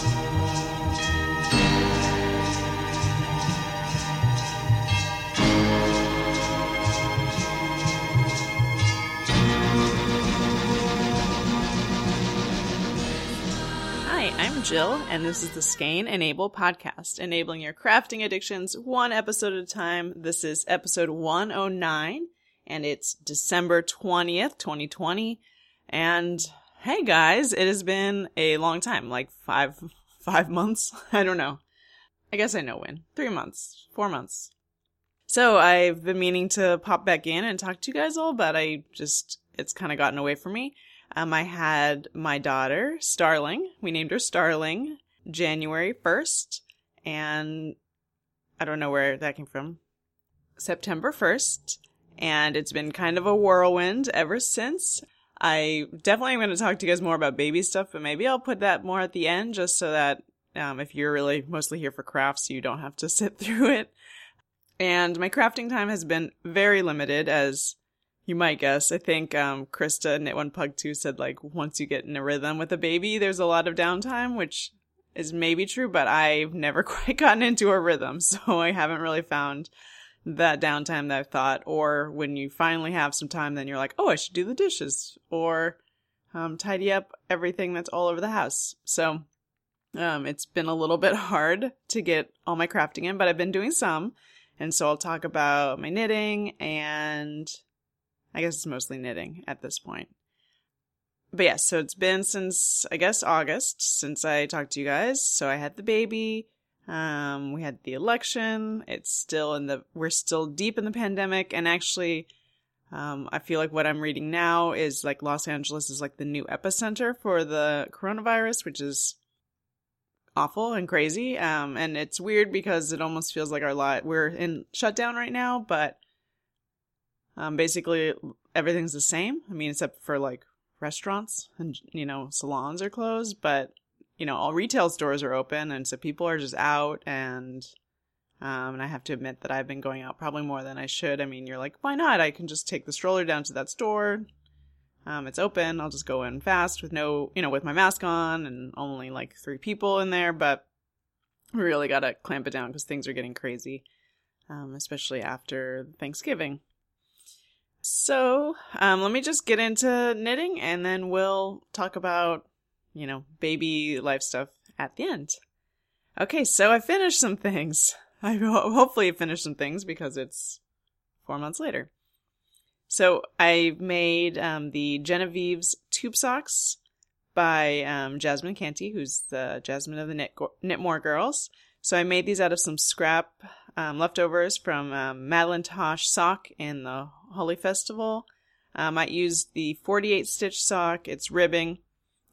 Hi, I'm Jill, and this is the Skein Enable podcast, enabling your crafting addictions one episode at a time. This is episode 109, and it's December 20th, 2020. And hey guys, it has been a long time, like five, five months. I don't know. I guess I know when. Three months, four months. So I've been meaning to pop back in and talk to you guys all, but I just, it's kind of gotten away from me. Um, I had my daughter, Starling. We named her Starling January 1st. And I don't know where that came from. September 1st. And it's been kind of a whirlwind ever since. I definitely am going to talk to you guys more about baby stuff, but maybe I'll put that more at the end just so that um, if you're really mostly here for crafts, you don't have to sit through it. And my crafting time has been very limited, as you might guess. I think um, Krista Knit One Pug Two said like once you get in a rhythm with a baby, there's a lot of downtime, which is maybe true, but I've never quite gotten into a rhythm, so I haven't really found that downtime that I thought. Or when you finally have some time, then you're like, oh, I should do the dishes or um, tidy up everything that's all over the house. So um, it's been a little bit hard to get all my crafting in, but I've been doing some. And so I'll talk about my knitting and I guess it's mostly knitting at this point. But yeah, so it's been since I guess August since I talked to you guys. So I had the baby. Um, we had the election. It's still in the we're still deep in the pandemic, and actually, um, I feel like what I'm reading now is like Los Angeles is like the new epicenter for the coronavirus, which is awful and crazy. Um, and it's weird because it almost feels like our lot we're in shutdown right now, but um, basically everything's the same. I mean, except for like restaurants and you know salons are closed, but you know all retail stores are open, and so people are just out and. Um, and I have to admit that I've been going out probably more than I should. I mean, you're like, why not? I can just take the stroller down to that store, um, it's open. I'll just go in fast with no, you know, with my mask on and only like three people in there. But we really got to clamp it down because things are getting crazy, um, especially after Thanksgiving. So um, let me just get into knitting and then we'll talk about, you know, baby life stuff at the end. Okay, so I finished some things. I ho- hopefully finished some things because it's four months later. So I made um, the Genevieve's tube socks by um, Jasmine Canty, who's the Jasmine of the Knit Knitmore Girls. So I made these out of some scrap um, leftovers from um, Madelinetosh sock in the Holi Festival. Um, I used the 48 stitch sock. It's ribbing.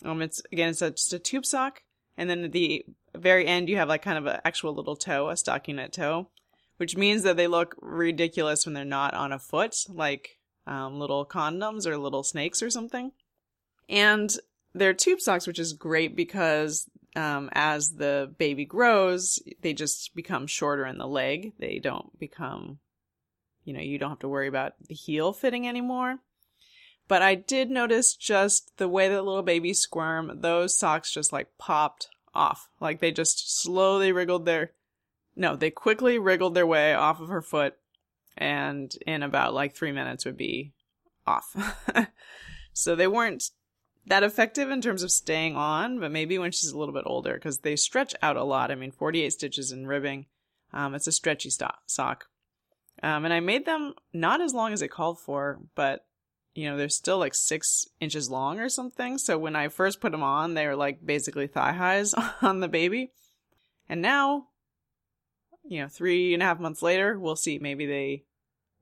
Um, it's again, it's a, just a tube sock, and then at the very end you have like kind of an actual little toe, a stockinette toe, which means that they look ridiculous when they're not on a foot. Like um, little condoms or little snakes or something. And they're tube socks, which is great because um, as the baby grows, they just become shorter in the leg. They don't become, you know, you don't have to worry about the heel fitting anymore. But I did notice just the way that little babies squirm, those socks just like popped off. Like they just slowly wriggled their, no, they quickly wriggled their way off of her foot and in about like three minutes would be off. so they weren't that effective in terms of staying on, but maybe when she's a little bit older because they stretch out a lot. I mean, 48 stitches in ribbing. Um, it's a stretchy sock. Um, and I made them not as long as it called for, but you know, they're still like six inches long or something. So when I first put them on, they were like basically thigh highs on the baby. And now you know, three and a half months later, we'll see. Maybe they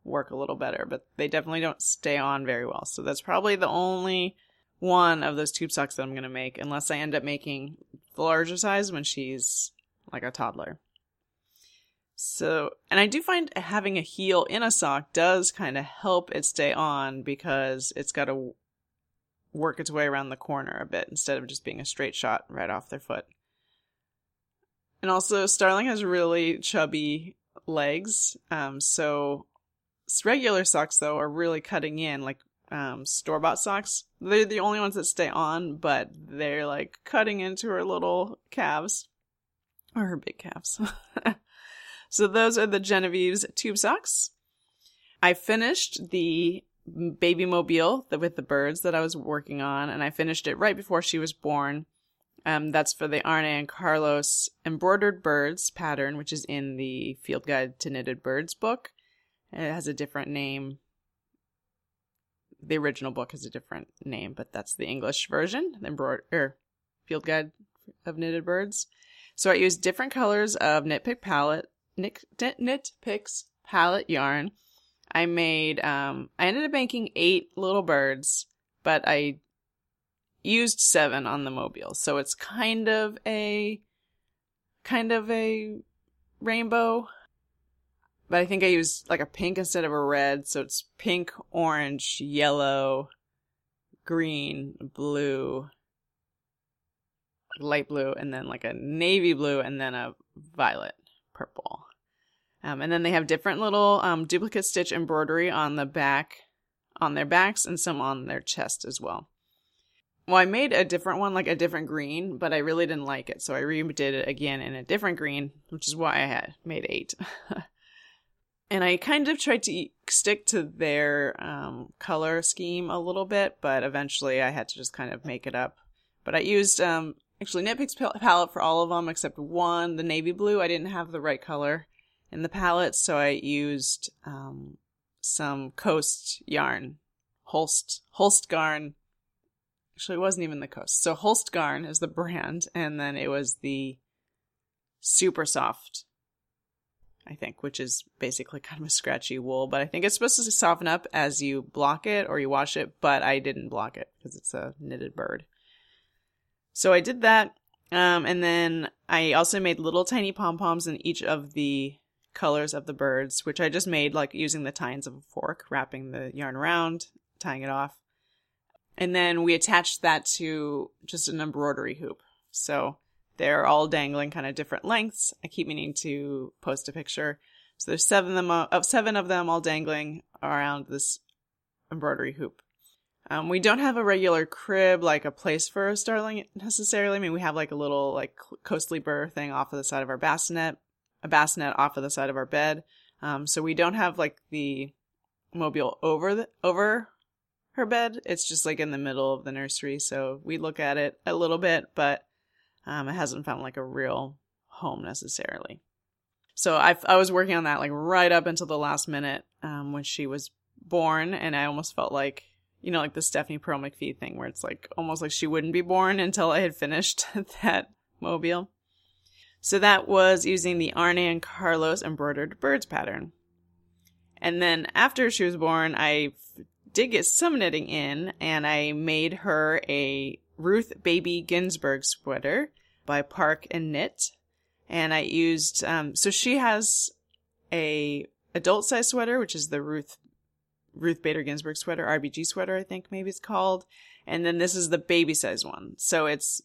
work a little better, but they definitely don't stay on very well. So that's probably the only one of those tube socks that I'm going to make, unless I end up making the larger size when she's like a toddler. So, and I do find having a heel in a sock does kind of help it stay on because it's got to work its way around the corner a bit instead of just being a straight shot right off their foot. And also, Starling has really chubby legs. Um, so regular socks though are really cutting in. Like um, store bought socks. They're the only ones that stay on, but they're like cutting into her little calves or her big calves. so those are the Genevieve's tube socks. I finished the baby mobile with the birds that I was working on, and I finished it right before she was born. Um, that's for the Arne and Carlos embroidered birds pattern, which is in the Field Guide to Knitted Birds book. It has a different name. The original book has a different name, but that's the English version, the embroidered er, Field Guide of Knitted Birds. So I used different colors of Knit Pick palette, knit, knit picks palette yarn. I made, um, I ended up making eight little birds, but I used seven on the mobile. So it's kind of a, kind of a rainbow. But I think I used like a pink instead of a red. So it's pink, orange, yellow, green, blue, light blue, and then like a navy blue, and then a violet purple. Um, and then they have different little um, duplicate stitch embroidery on the back, on their backs, and some on their chest as well. Well, I made a different one, like a different green, but I really didn't like it, so I redid it again in a different green, which is why I had made eight. and I kind of tried to stick to their um, color scheme a little bit, but eventually I had to just kind of make it up. But I used um, actually Knit Picks palette for all of them except one, the navy blue. I didn't have the right color in the palette, so I used um, some Coast yarn, Holst Holst Garn Actually, it wasn't even the coast. So Holst Garn is the brand, and then it was the super soft, I think, which is basically kind of a scratchy wool. But I think it's supposed to soften up as you block it or you wash it, but I didn't block it because it's a knitted bird. So I did that. Um, and then I also made little tiny pom poms in each of the colors of the birds, which I just made like using the tines of a fork, wrapping the yarn around, tying it off. And then we attached that to just an embroidery hoop. So they're all dangling kind of different lengths. I keep meaning to post a picture. So there's seven of them, uh, seven of them all dangling around this embroidery hoop. Um, we don't have a regular crib, like a place for a starling necessarily. I mean, we have like a little like co-sleeper thing off of the side of our bassinet, a bassinet off of the side of our bed. Um, so we don't have like the mobile over the, over her bed. It's just like in the middle of the nursery, so we look at it a little bit, but um, it hasn't found like a real home necessarily. So I I was working on that like right up until the last minute um, when she was born, and I almost felt like you know like the Stephanie Pearl McPhee thing where it's like almost like she wouldn't be born until I had finished that mobile. So that was using the Arne and Carlos embroidered birds pattern. And then after she was born, I did get some knitting in, and I made her a Ruth Baby Ginsburg sweater by Park and Knit. And I used, um, so she has a adult size sweater, which is the Ruth, Ruth Bader Ginsburg sweater, RBG sweater, I think maybe it's called. And then this is the baby size one. So it's,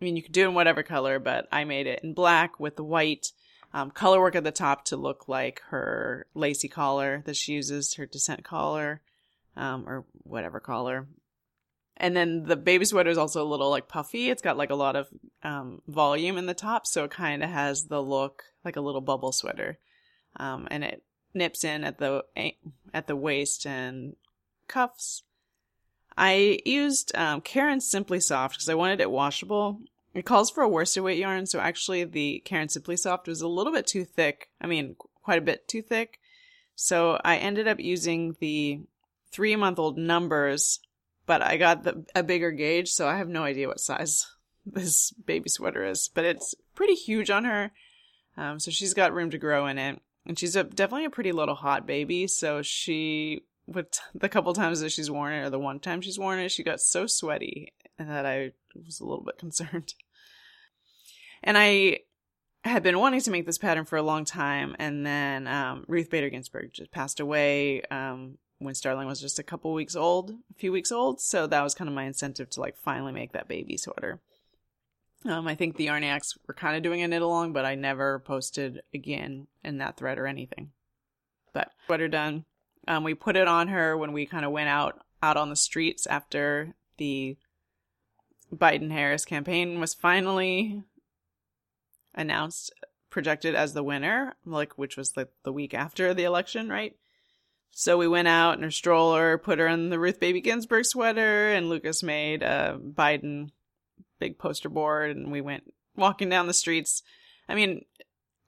I mean, you could do it in whatever color, but I made it in black with the white um, color work at the top to look like her lacy collar that she uses, her dissent collar um, or whatever color. And then the baby sweater is also a little like puffy. It's got like a lot of um, volume in the top, so it kind of has the look like a little bubble sweater. Um, and it nips in at the at the waist and cuffs. I used um, Caron Simply Soft because I wanted it washable. It calls for a worsted weight yarn, so actually the Caron Simply Soft was a little bit too thick. I mean, quite a bit too thick. So I ended up using the three month old numbers, but I got the, a bigger gauge, so I have no idea what size this baby sweater is, but it's pretty huge on her. Um, so she's got room to grow in it. And she's a, definitely a pretty little hot baby. So she, with the couple times that she's worn it, or the one time she's worn it, she got so sweaty that I was a little bit concerned. And I had been wanting to make this pattern for a long time. And then um, Ruth Bader Ginsburg just passed away um, when Starling was just a couple weeks old, a few weeks old. So that was kind of my incentive to like finally make that baby sweater. Um, I think the Arniacs were kind of doing a knit along, but I never posted again in that thread or anything. But sweater done. Um, we put it on her when we kind of went out out on the streets after the Biden Harris campaign was finally announced, projected as the winner, like which was like the week after the election, right? So we went out in her stroller, put her in the Ruth Baby Ginsburg sweater, and Lucas made a Biden big poster board, and we went walking down the streets. I mean,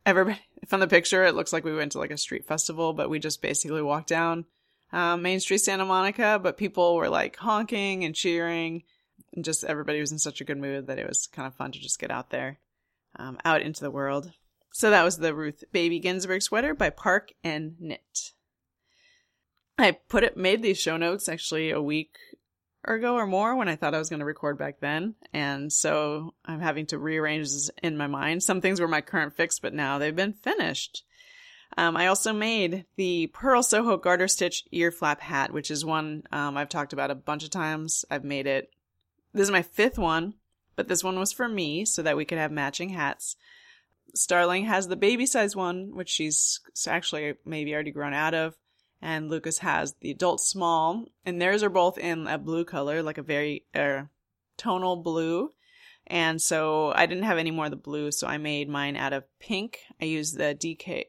everybody from the picture, it looks like we went to like a street festival, but we just basically walked down um, Main Street, Santa Monica. But people were like honking and cheering, and just everybody was in such a good mood that it was kind of fun to just get out there, um, out into the world. So that was the Ruth Baby Ginsburg sweater by Park and Knit. I put it made these show notes actually a week ago or more when I thought I was going to record back then. And so I'm having to rearrange this in my mind. Some things were my current fix, but now they've been finished. Um, I also made the Purl Soho garter stitch ear flap hat, which is one um, I've talked about a bunch of times. I've made it. This is my fifth one, but this one was for me so that we could have matching hats. Starling has the baby size one, which she's actually maybe already grown out of and Lucas has the adult small, and theirs are both in a blue color, like a very uh, tonal blue. And so I didn't have any more of the blue, so I made mine out of pink. I used the DK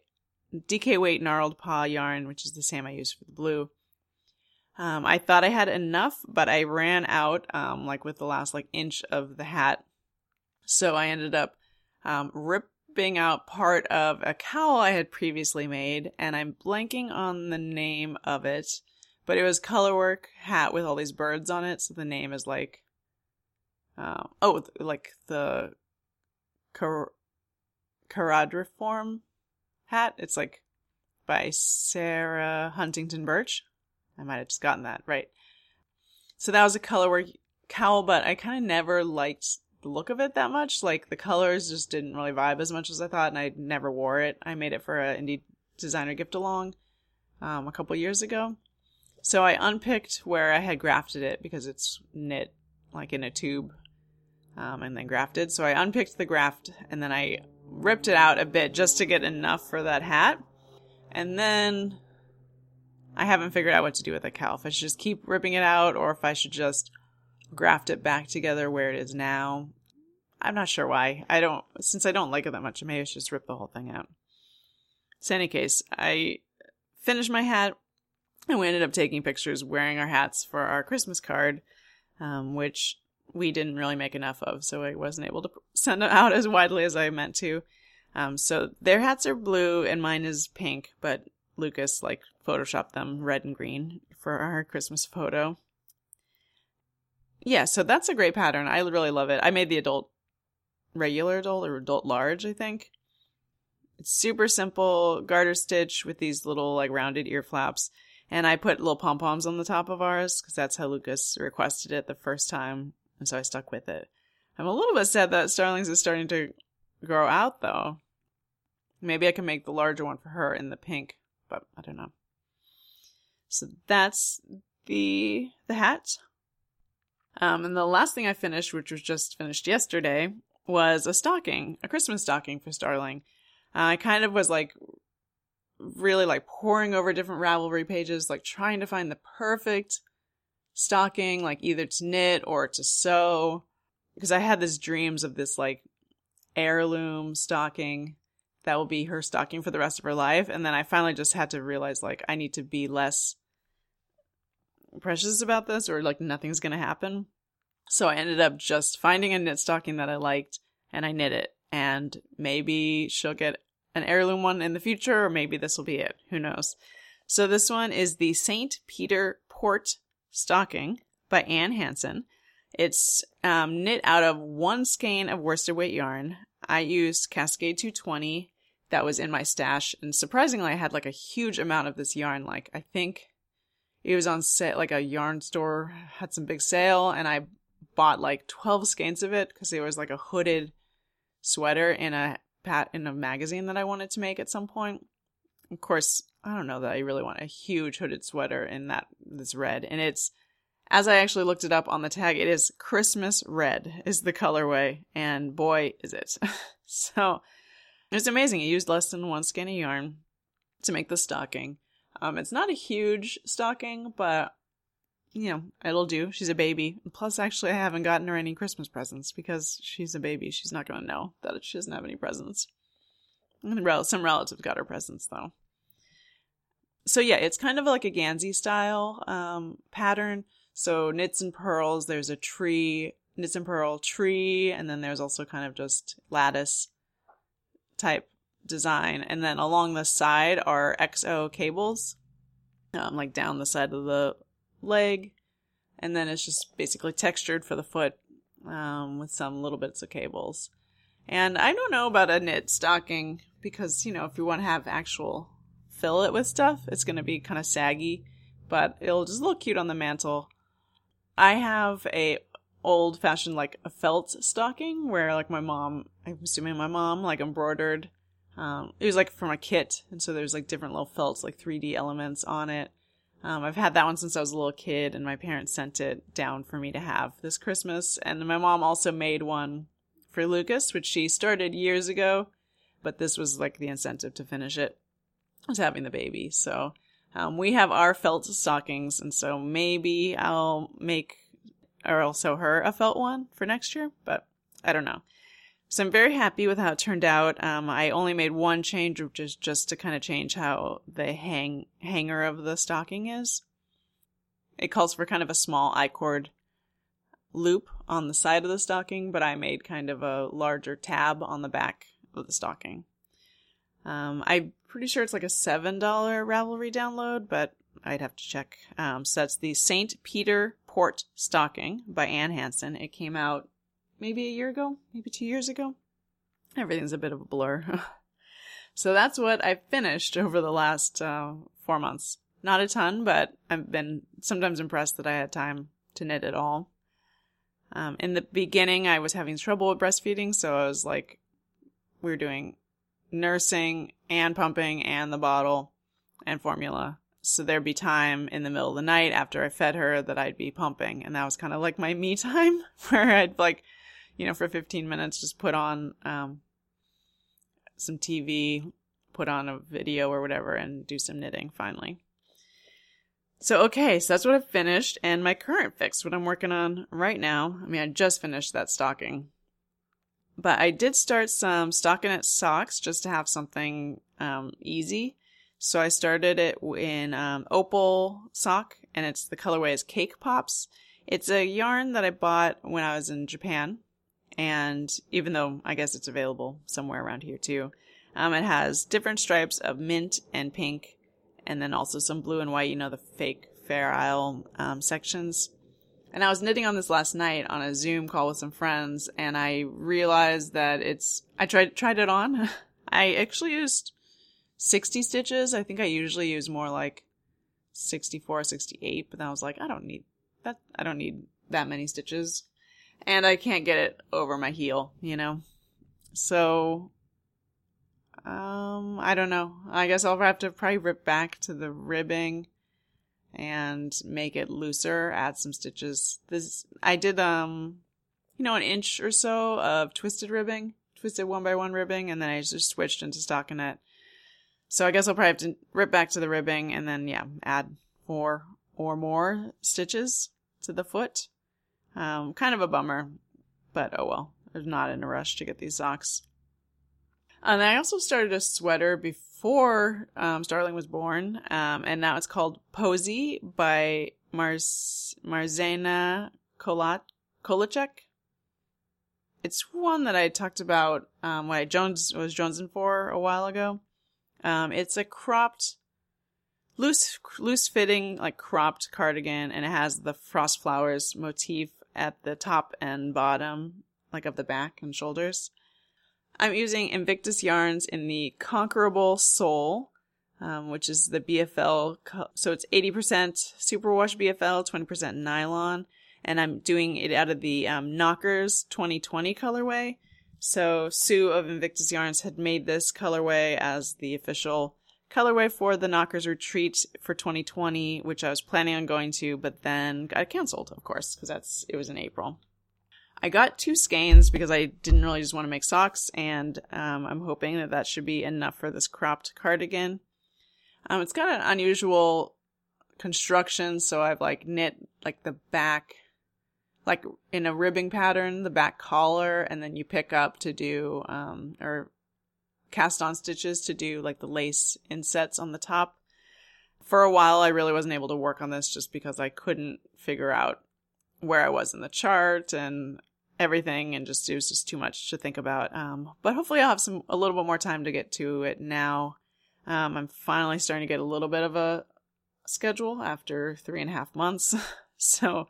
DK weight gnarled paw yarn, which is the same I used for the blue. Um, I thought I had enough, but I ran out, um, like with the last like inch of the hat. So I ended up, um, rip, ripping out part of a cowl I had previously made, and I'm blanking on the name of it, but it was colorwork hat with all these birds on it, so the name is like, uh, oh, like the Car- Caradriform hat. It's like by Sarah Huntington Birch. I might have just gotten that right. So that was a colorwork cowl, but I kind of never liked look of it that much. Like the colors just didn't really vibe as much as I thought, and I never wore it. I made it for an indie designer gift along um, a couple years ago. So I unpicked where I had grafted it because it's knit like in a tube um, and then grafted. So I unpicked the graft and then I ripped it out a bit just to get enough for that hat. And then I haven't figured out what to do with the cowl. If I should just keep ripping it out or if I should just graft it back together where it is now. I'm not sure why. I don't, since I don't like it that much, maybe I should just rip the whole thing out. So, in any case, I finished my hat and we ended up taking pictures wearing our hats for our Christmas card, um, which we didn't really make enough of, so I wasn't able to send them out as widely as I meant to. Um, so their hats are blue and mine is pink, but Lucas like photoshopped them red and green for our Christmas photo yeah, so that's a great pattern. I really love it. I made the adult regular adult or adult large, I think. It's super simple garter stitch with these little like rounded ear flaps. And I put little pom poms on the top of ours because that's how Lucas requested it the first time. And so I stuck with it. I'm a little bit sad that Starlings is starting to grow out though. Maybe I can make the larger one for her in the pink, but I don't know. So that's the the hat. Um, and the last thing I finished, which was just finished yesterday, was a stocking, a Christmas stocking for Starling. Uh, I kind of was like really like poring over different Ravelry pages, like trying to find the perfect stocking, like either to knit or to sew. Because I had these dreams of this like heirloom stocking that will be her stocking for the rest of her life. And then I finally just had to realize like I need to be less precious about this or like nothing's going to happen. So I ended up just finding a knit stocking that I liked and I knit it. And maybe she'll get an heirloom one in the future or maybe this will be it. Who knows? So this one is the St. Peter Port stocking by Anne Hanson. It's um, knit out of one skein of worsted weight yarn. I used Cascade 220 that was in my stash, and surprisingly, I had like a huge amount of this yarn. Like I think it was on sale, like a yarn store had some big sale, and I bought like 12 skeins of it because it was like a hooded sweater in a pat in a magazine that I wanted to make at some point. Of course, I don't know that I really want a huge hooded sweater in that this red, and it's as I actually looked it up on the tag, it is Christmas red is the colorway, and boy is it. so it was amazing. It used less than one skein of yarn to make the stocking. Um, it's not a huge stocking, but you know, it'll do. She's a baby. Plus, actually, I haven't gotten her any Christmas presents because she's a baby. She's not going to know that she doesn't have any presents. Some relatives got her presents, though. So, yeah, it's kind of like a Gansey style um, pattern. So, knits and purls, there's a tree, knits and purl tree, and then there's also kind of just lattice type design. And then along the side are XO cables, um, like down the side of the leg, and then it's just basically textured for the foot um, with some little bits of cables. And I don't know about a knit stocking because, you know, if you want to have actual fill it with stuff, it's going to be kind of saggy, but it'll just look cute on the mantle. I have a old fashioned like a felt stocking where like my mom, I'm assuming my mom like embroidered. Um, it was like from a kit, and so there's like different little felts, like 3D elements on it. Um, I've had that one since I was a little kid, and my parents sent it down for me to have this Christmas. And my mom also made one for Lucas, which she started years ago, but this was like the incentive to finish it. I Was having the baby, so um, we have our felt stockings, and so maybe I'll make or also her a felt one for next year, but I don't know. So I'm very happy with how it turned out. Um, I only made one change, which is just to kind of change how the hang hanger of the stocking is. It calls for kind of a small I-cord loop on the side of the stocking, but I made kind of a larger tab on the back of the stocking. Um, I'm pretty sure it's like a $7 Ravelry download, but I'd have to check. Um, so that's the St. Peter Port Stocking by Anne Hanson. It came out maybe a year ago, maybe two years ago. Everything's a bit of a blur. so that's what I finished over the last uh, four months. Not a ton, but I've been sometimes impressed that I had time to knit at all. Um, in the beginning, I was having trouble with breastfeeding, so I was like, we were doing nursing and pumping and the bottle and formula. So there'd be time in the middle of the night after I fed her that I'd be pumping. And that was kind of like my me time where I'd like you know, for 15 minutes, just put on um, some TV, put on a video or whatever, and do some knitting finally. So, okay, so that's what I've finished, and my current fix, what I'm working on right now. I mean, I just finished that stocking. But I did start some stockinette socks just to have something um, easy. So I started it in um, opal sock, and it's the colorway is Cake Pops. It's a yarn that I bought when I was in Japan and even though I guess it's available somewhere around here too, um, it has different stripes of mint and pink, and then also some blue and white. You know the fake Fair Isle um, sections. And I was knitting on this last night on a Zoom call with some friends, and I realized that it's. I tried tried it on. I actually used 60 stitches. I think I usually use more like 64, 68, but then I was like, I don't need that. I don't need that many stitches and I can't get it over my heel, you know? So, um, I don't know. I guess I'll have to probably rip back to the ribbing and make it looser, add some stitches. This, I did, um, you know, an inch or so of twisted ribbing, twisted one by one ribbing, and then I just switched into stockinette. So I guess I'll probably have to rip back to the ribbing and then, yeah, add four or more stitches to the foot. Um, kind of a bummer, but oh well. I'm not in a rush to get these socks. And I also started a sweater before um, Starling was born, um, and now it's called Posy by Mars Marzena Kolat Kolacek. It's one that I talked about um, when I Jones was jonesing for a while ago. Um, it's a cropped, loose, loose fitting, like cropped cardigan, and it has the frost flowers motif at the top and bottom, like of the back and shoulders. I'm using Invictus yarns in the Conquerable Soul, um, which is the BFL. So it's 80% superwash BFL, 20% nylon. And I'm doing it out of the um, Knockers 2020 colorway. So Sue of Invictus Yarns had made this colorway as the official colorway for the Knockers retreat for 2020, which I was planning on going to, but then got canceled, of course, because that's it was in April. I got two skeins because I didn't really just want to make socks, and um, I'm hoping that that should be enough for this cropped cardigan. Um, it's got an unusual construction. So I've like knit like the back, like in a ribbing pattern, the back collar, and then you pick up to do, um, or cast on stitches to do like the lace insets on the top. For a while, I really wasn't able to work on this just because I couldn't figure out where I was in the chart and everything and just it was just too much to think about. Um, but hopefully i'll have some a little bit more time to get to it now. Um, i'm finally starting to get a little bit of a schedule after three and a half months. So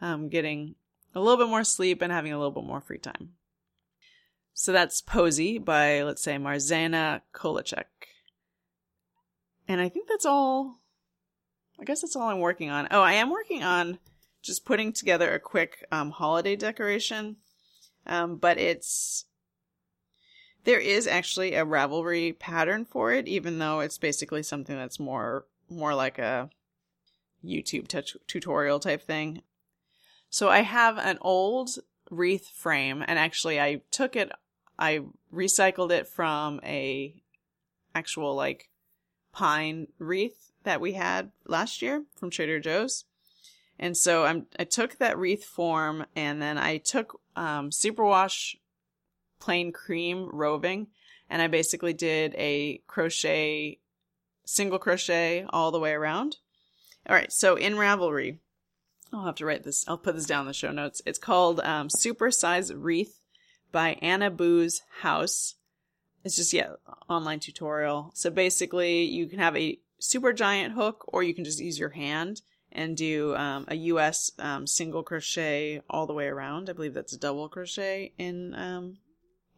i'm getting a little bit more sleep and having a little bit more free time so that's posy by let's say marzena kolacek and i think that's all i guess that's all i'm working on oh i am working on just putting together a quick um, holiday decoration. Um, but it's there is actually a Ravelry pattern for it, even though it's basically something that's more more like a YouTube t- tutorial type thing. So I have an old wreath frame, and actually I took it, I recycled it from a actual like pine wreath that we had last year from Trader Joe's. And so I'm, I took that wreath form and then I took um, superwash plain cream roving and I basically did a crochet, single crochet all the way around. All right, so in Ravelry, I'll have to write this, I'll put this down in the show notes. It's called um, Super Size Wreath by Anna Boo's House. It's just, yeah, online tutorial. So basically, you can have a super giant hook or you can just use your hand and do um, a US um, single crochet all the way around. I believe that's a double crochet in um,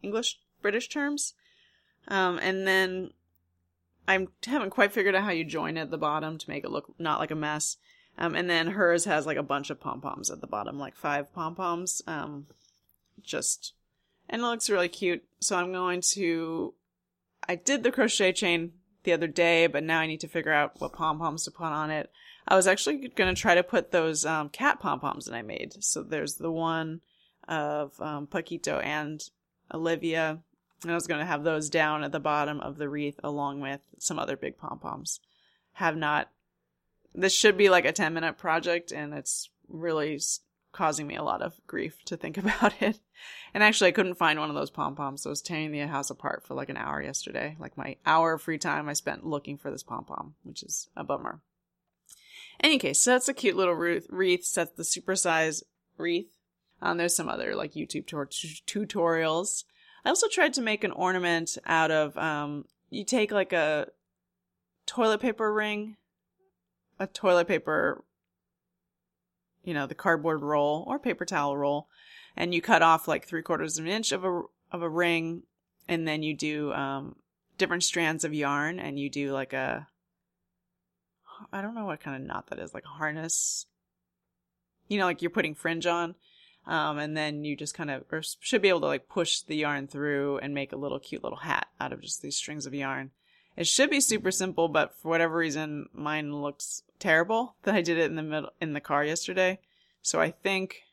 English British terms. Um, and then I haven't quite figured out how you join at the bottom to make it look not like a mess. Um, and then hers has like a bunch of pom poms at the bottom, like five pom poms. Um, just and it looks really cute. So I'm going to. I did the crochet chain the other day, but now I need to figure out what pom poms to put on it. I was actually going to try to put those um, cat pom poms that I made. So there's the one of um, Paquito and Olivia. And I was going to have those down at the bottom of the wreath along with some other big pom poms. Have not. This should be like a 10 minute project, and it's really causing me a lot of grief to think about it. And actually, I couldn't find one of those pom poms, so I was tearing the house apart for like an hour yesterday. Like my hour of free time I spent looking for this pom pom, which is a bummer. Any case, so that's a cute little wreath. That's the supersize wreath. Um, there's some other like YouTube tutorials. I also tried to make an ornament out of um, you take like a toilet paper ring, a toilet paper, you know, the cardboard roll or paper towel roll, and you cut off like three quarters of an inch of a of a ring, and then you do um, different strands of yarn, and you do like a I don't know what kind of knot that is, like a harness. You know, like you're putting fringe on. Um, and then you just kind of, or should be able to like push the yarn through and make a little cute little hat out of just these strings of yarn. It should be super simple, but for whatever reason, mine looks terrible that I did it in the middle, in the car yesterday. So I think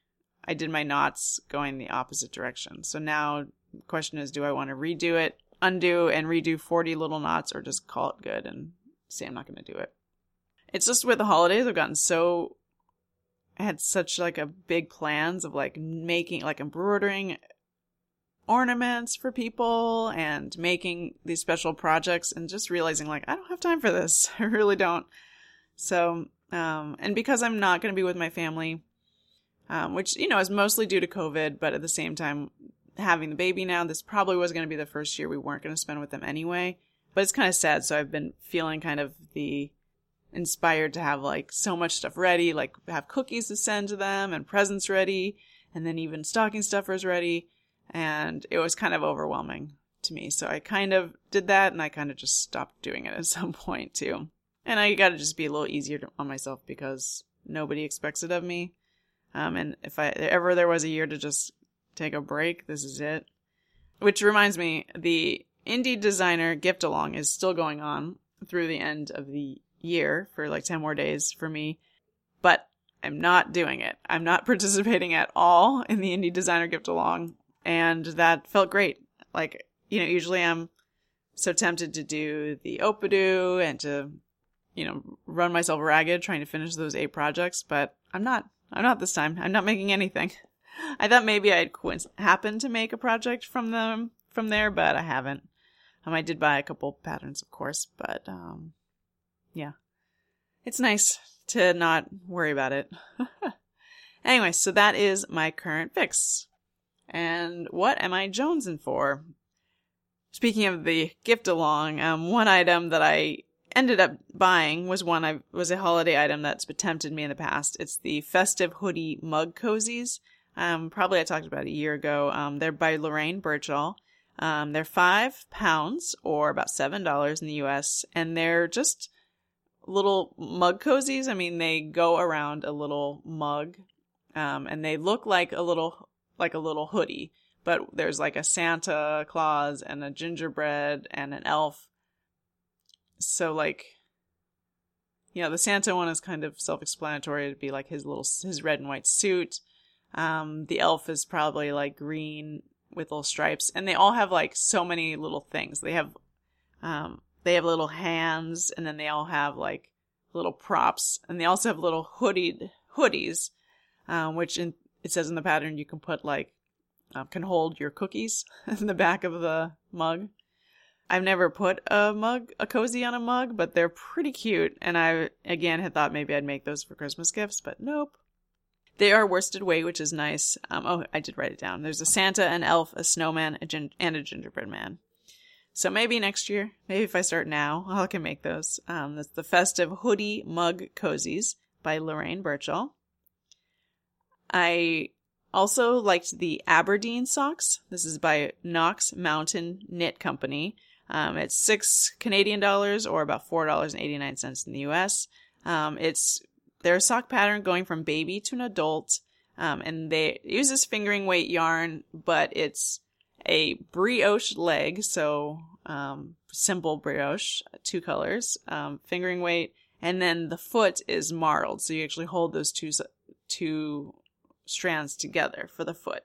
I did my knots going the opposite direction. So now the question is, do I want to redo it, undo and redo 40 little knots or just call it good and say I'm not going to do it? it's just with the holidays I've gotten so I had such like a big plans of like making like embroidering ornaments for people and making these special projects and just realizing like I don't have time for this. I really don't. So, um and because I'm not going to be with my family um which you know is mostly due to COVID, but at the same time having the baby now, this probably was going to be the first year we weren't going to spend with them anyway. But it's kind of sad, so I've been feeling kind of the inspired to have like so much stuff ready, like have cookies to send to them and presents ready, and then even stocking stuffers ready. And it was kind of overwhelming to me. So I kind of did that and I kind of just stopped doing it at some point too. And I got to just be a little easier on myself because nobody expects it of me. Um, and if I ever there was a year to just take a break, this is it. Which reminds me, the indie designer gift along is still going on through the end of the year for like 10 more days for me, but I'm not doing it. I'm not participating at all in the indie designer gift along. And that felt great. Like, you know, usually I'm so tempted to do the Opadu and to you know, run myself ragged trying to finish those eight projects, but I'm not. I'm not this time. I'm not making anything. I thought maybe I'd happen to make a project from them from there, but I haven't. Um, I did buy a couple patterns, of course, but um, yeah, it's nice to not worry about it. anyway, so that is my current fix. And what am I jonesing for? Speaking of the gift along, um, one item that I ended up buying was one I was a holiday item that's tempted me in the past. It's the festive hoodie mug cozies. Um, probably I talked about a year ago. Um, they're by Lorraine Birchall. Um, they're five pounds or about seven dollars in the U.S. and they're just little mug cozies. I mean, they go around a little mug, um, and they look like a little like a little hoodie. But there's like a Santa Claus and a gingerbread and an elf. So like, yeah, the Santa one is kind of self-explanatory. It'd be like his little his red and white suit. Um, the elf is probably like green with little stripes, and they all have like so many little things. They have, um, they have little hands, and then they all have like little props, and they also have little hoodied hoodies, um, which in, it says in the pattern you can put like uh, can hold your cookies in the back of the mug. I've never put a mug, a cozy on a mug, but they're pretty cute. And I, again, had thought maybe I'd make those for Christmas gifts, but nope. They are worsted weight, which is nice. Um, oh, I did write it down. There's a Santa, an elf, a snowman, a gin- and a gingerbread man. So maybe next year, maybe if I start now, I can make those. Um, that's the festive hoodie mug cozies by Lorraine Birchall. I also liked the Aberdeen socks. This is by Knox Mountain Knit Company. Um, it's six Canadian dollars or about four dollars and eighty nine cents in the U.S. Um, it's their sock pattern going from baby to an adult. Um, and they use this fingering weight yarn, but it's a brioche leg, so um, simple brioche, two colors, um, fingering weight, and then the foot is marled, so you actually hold those two two strands together for the foot.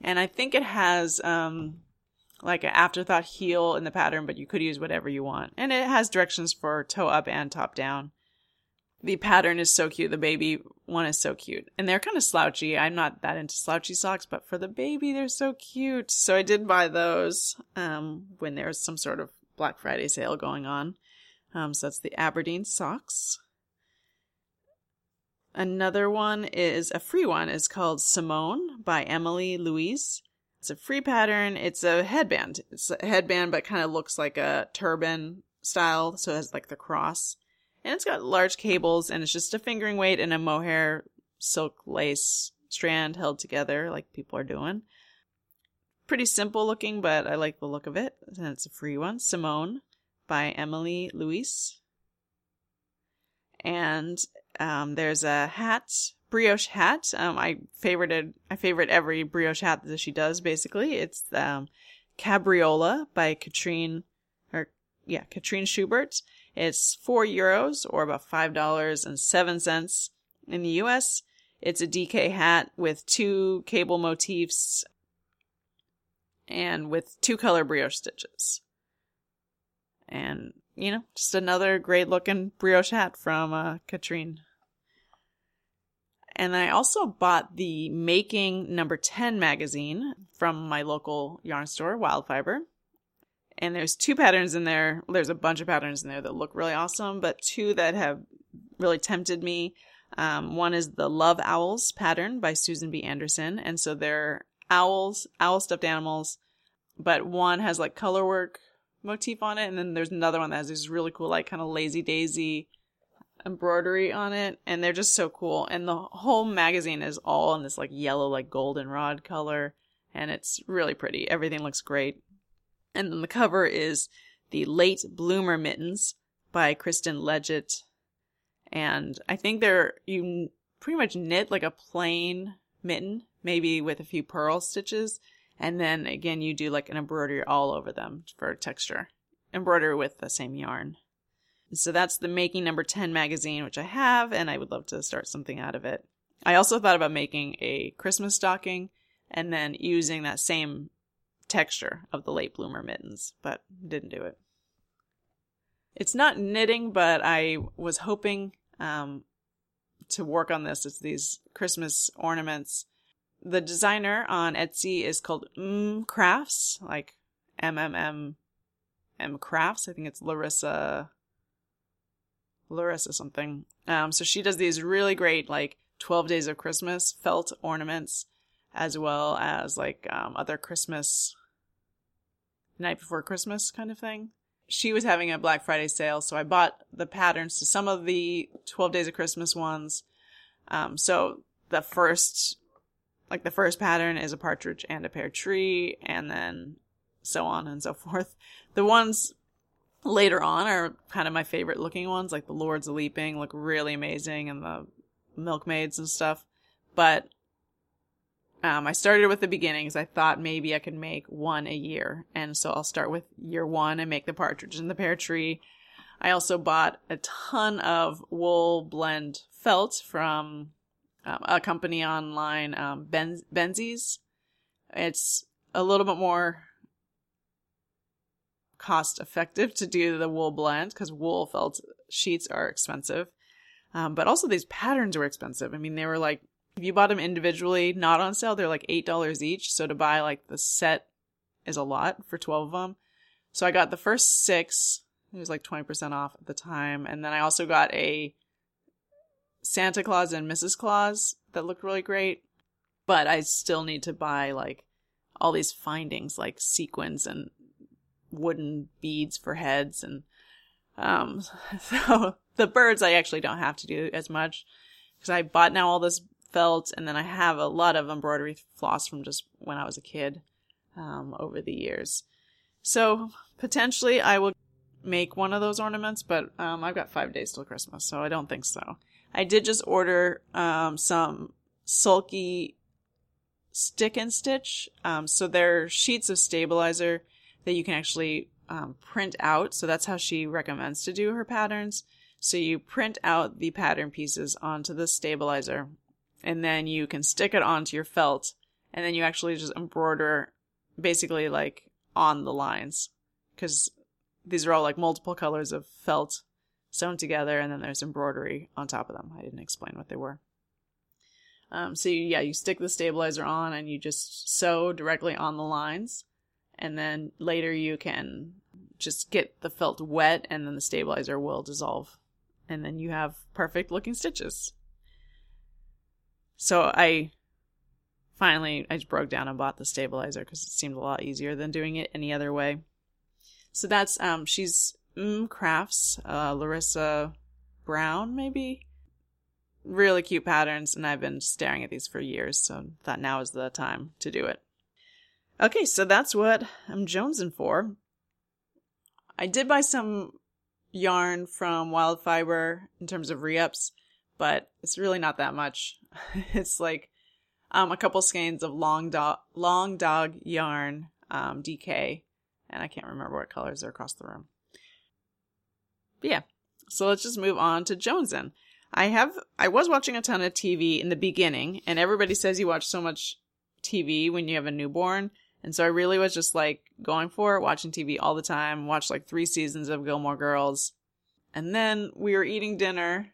And I think it has um, like an afterthought heel in the pattern, but you could use whatever you want. And it has directions for toe up and top down the pattern is so cute. The baby one is so cute. And they're kind of slouchy. I'm not that into slouchy socks, but for the baby, they're so cute. So I did buy those um, when there was some sort of Black Friday sale going on. Um, so that's the Aberdeen socks. Another one is a free one. It's called Simone by Emily Louise. It's a free pattern. It's a headband. It's a headband, but kind of looks like a turban style. So it has like the cross and it's got large cables and it's just a fingering weight and a mohair silk lace strand held together like people are doing. Pretty simple looking, but I like the look of it. And it's a free one. Simone by Emily Louise. And um, there's a hat, brioche hat. Um, I favorited, I favorite every brioche hat that she does. Basically, it's um, Cabriola by Katrine, or yeah, Katrine Schubert, it's four euros or about five dollars and seven cents in the US. It's a DK hat with two cable motifs and with two color brioche stitches. And, you know, just another great looking brioche hat from uh, Katrine. And I also bought the Making Number 10 magazine from my local yarn store, Wild Fiber. and there's two patterns in there. There's a bunch of patterns in there that look really awesome, but two that have really tempted me. Um, one is the Love Owls pattern by Susan B. Anderson, and so they're owls, owl stuffed animals, but one has like color work motif on it, and then there's another one that has this really cool like kind of lazy daisy embroidery on it, and they're just so cool. And the whole magazine is all in this like yellow like goldenrod color, and it's really pretty. Everything looks great. And then the cover is the Late Bloomer Mittens by Kristen Leggett. And I think they're, you pretty much knit like a plain mitten, maybe with a few purl stitches. And then again, you do like an embroidery all over them for texture. Embroidery with the same yarn. So that's the Making Number 10 magazine, which I have, and I would love to start something out of it. I also thought about making a Christmas stocking and then using that same texture of the late bloomer mittens, but didn't do it. It's not knitting, but I was hoping um, to work on this. It's these Christmas ornaments. The designer on Etsy is called M Crafts, like M M M M Crafts. I think it's Larissa Larissa something. Um, so she does these really great like 12 days of Christmas felt ornaments as well as like um, other Christmas night before Christmas kind of thing. She was having a Black Friday sale, so I bought the patterns to some of the 12 days of Christmas ones. Um, so the first, like the first pattern is a partridge and a pear tree, and then so on and so forth. The ones later on are kind of my favorite looking ones, like the Lords Leaping look really amazing and the milkmaids and stuff. But um, I started with the beginnings. I thought maybe I could make one a year. And so I'll start with year one and make the partridge and the pear tree. I also bought a ton of wool blend felt from um, a company online, um, ben- Benzies. It's a little bit more cost effective to do the wool blend because wool felt sheets are expensive. Um, but also these patterns were expensive. I mean, they were like, if you bought them individually, not on sale, they're like $8 each. So to buy like the set is a lot for 12 of them. So I got the first six. It was like 20% off at the time. And then I also got a Santa Claus and Mrs. Claus that looked really great. But I still need to buy like all these findings like sequins and wooden beads for heads and um so the birds I actually don't have to do as much because I bought now all this felt and then I have a lot of embroidery floss from just when I was a kid um, over the years. So potentially I will make one of those ornaments, but um, I've got five days till Christmas, so I don't think so. I did just order um, some sulky stick and stitch. Um, so they're sheets of stabilizer that you can actually um, print out. So that's how she recommends to do her patterns. So you print out the pattern pieces onto the stabilizer and then you can stick it onto your felt and then you actually just embroider basically like on the lines because these are all like multiple colors of felt sewn together and then there's embroidery on top of them. I didn't explain what they were. Um, so you, yeah, you stick the stabilizer on and you just sew directly on the lines and then later you can just get the felt wet and then the stabilizer will dissolve and then you have perfect looking stitches so i finally i just broke down and bought the stabilizer because it seemed a lot easier than doing it any other way so that's um she's mm, crafts uh larissa brown maybe really cute patterns and i've been staring at these for years so thought now is the time to do it Okay, so that's what I'm jonesing for. I did buy some yarn from Wild Fiber in terms of re-ups, but it's really not that much. it's like um, a couple skeins of long dog long dog yarn um, DK, and I can't remember what colors are across the room. Yeah, so let's just move on to Jonesing. I have I was watching a ton of TV in the beginning, and everybody says you watch so much TV when you have a newborn. And so I really was just like going for it, watching TV all the time, watched like three seasons of Gilmore Girls. And then we were eating dinner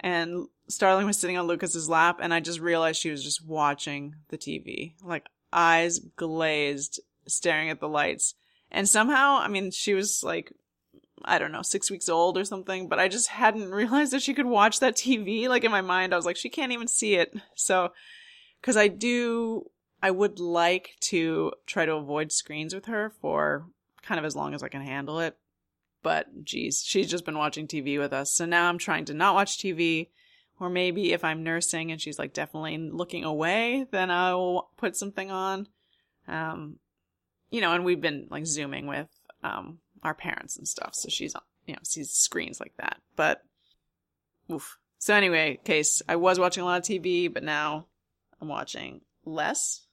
and Starling was sitting on Lucas's lap and I just realized she was just watching the TV, like eyes glazed, staring at the lights. And somehow, I mean, she was like, I don't know, six weeks old or something, but I just hadn't realized that she could watch that TV. Like in my mind, I was like, she can't even see it. So, cause I do I would like to try to avoid screens with her for kind of as long as I can handle it. But geez, she's just been watching TV with us. So now I'm trying to not watch TV. Or maybe if I'm nursing and she's like definitely looking away, then I'll put something on. Um, you know, and we've been like zooming with um our parents and stuff. So she's you know, sees screens like that. But oof. So anyway, case I was watching a lot of TV, but now I'm watching less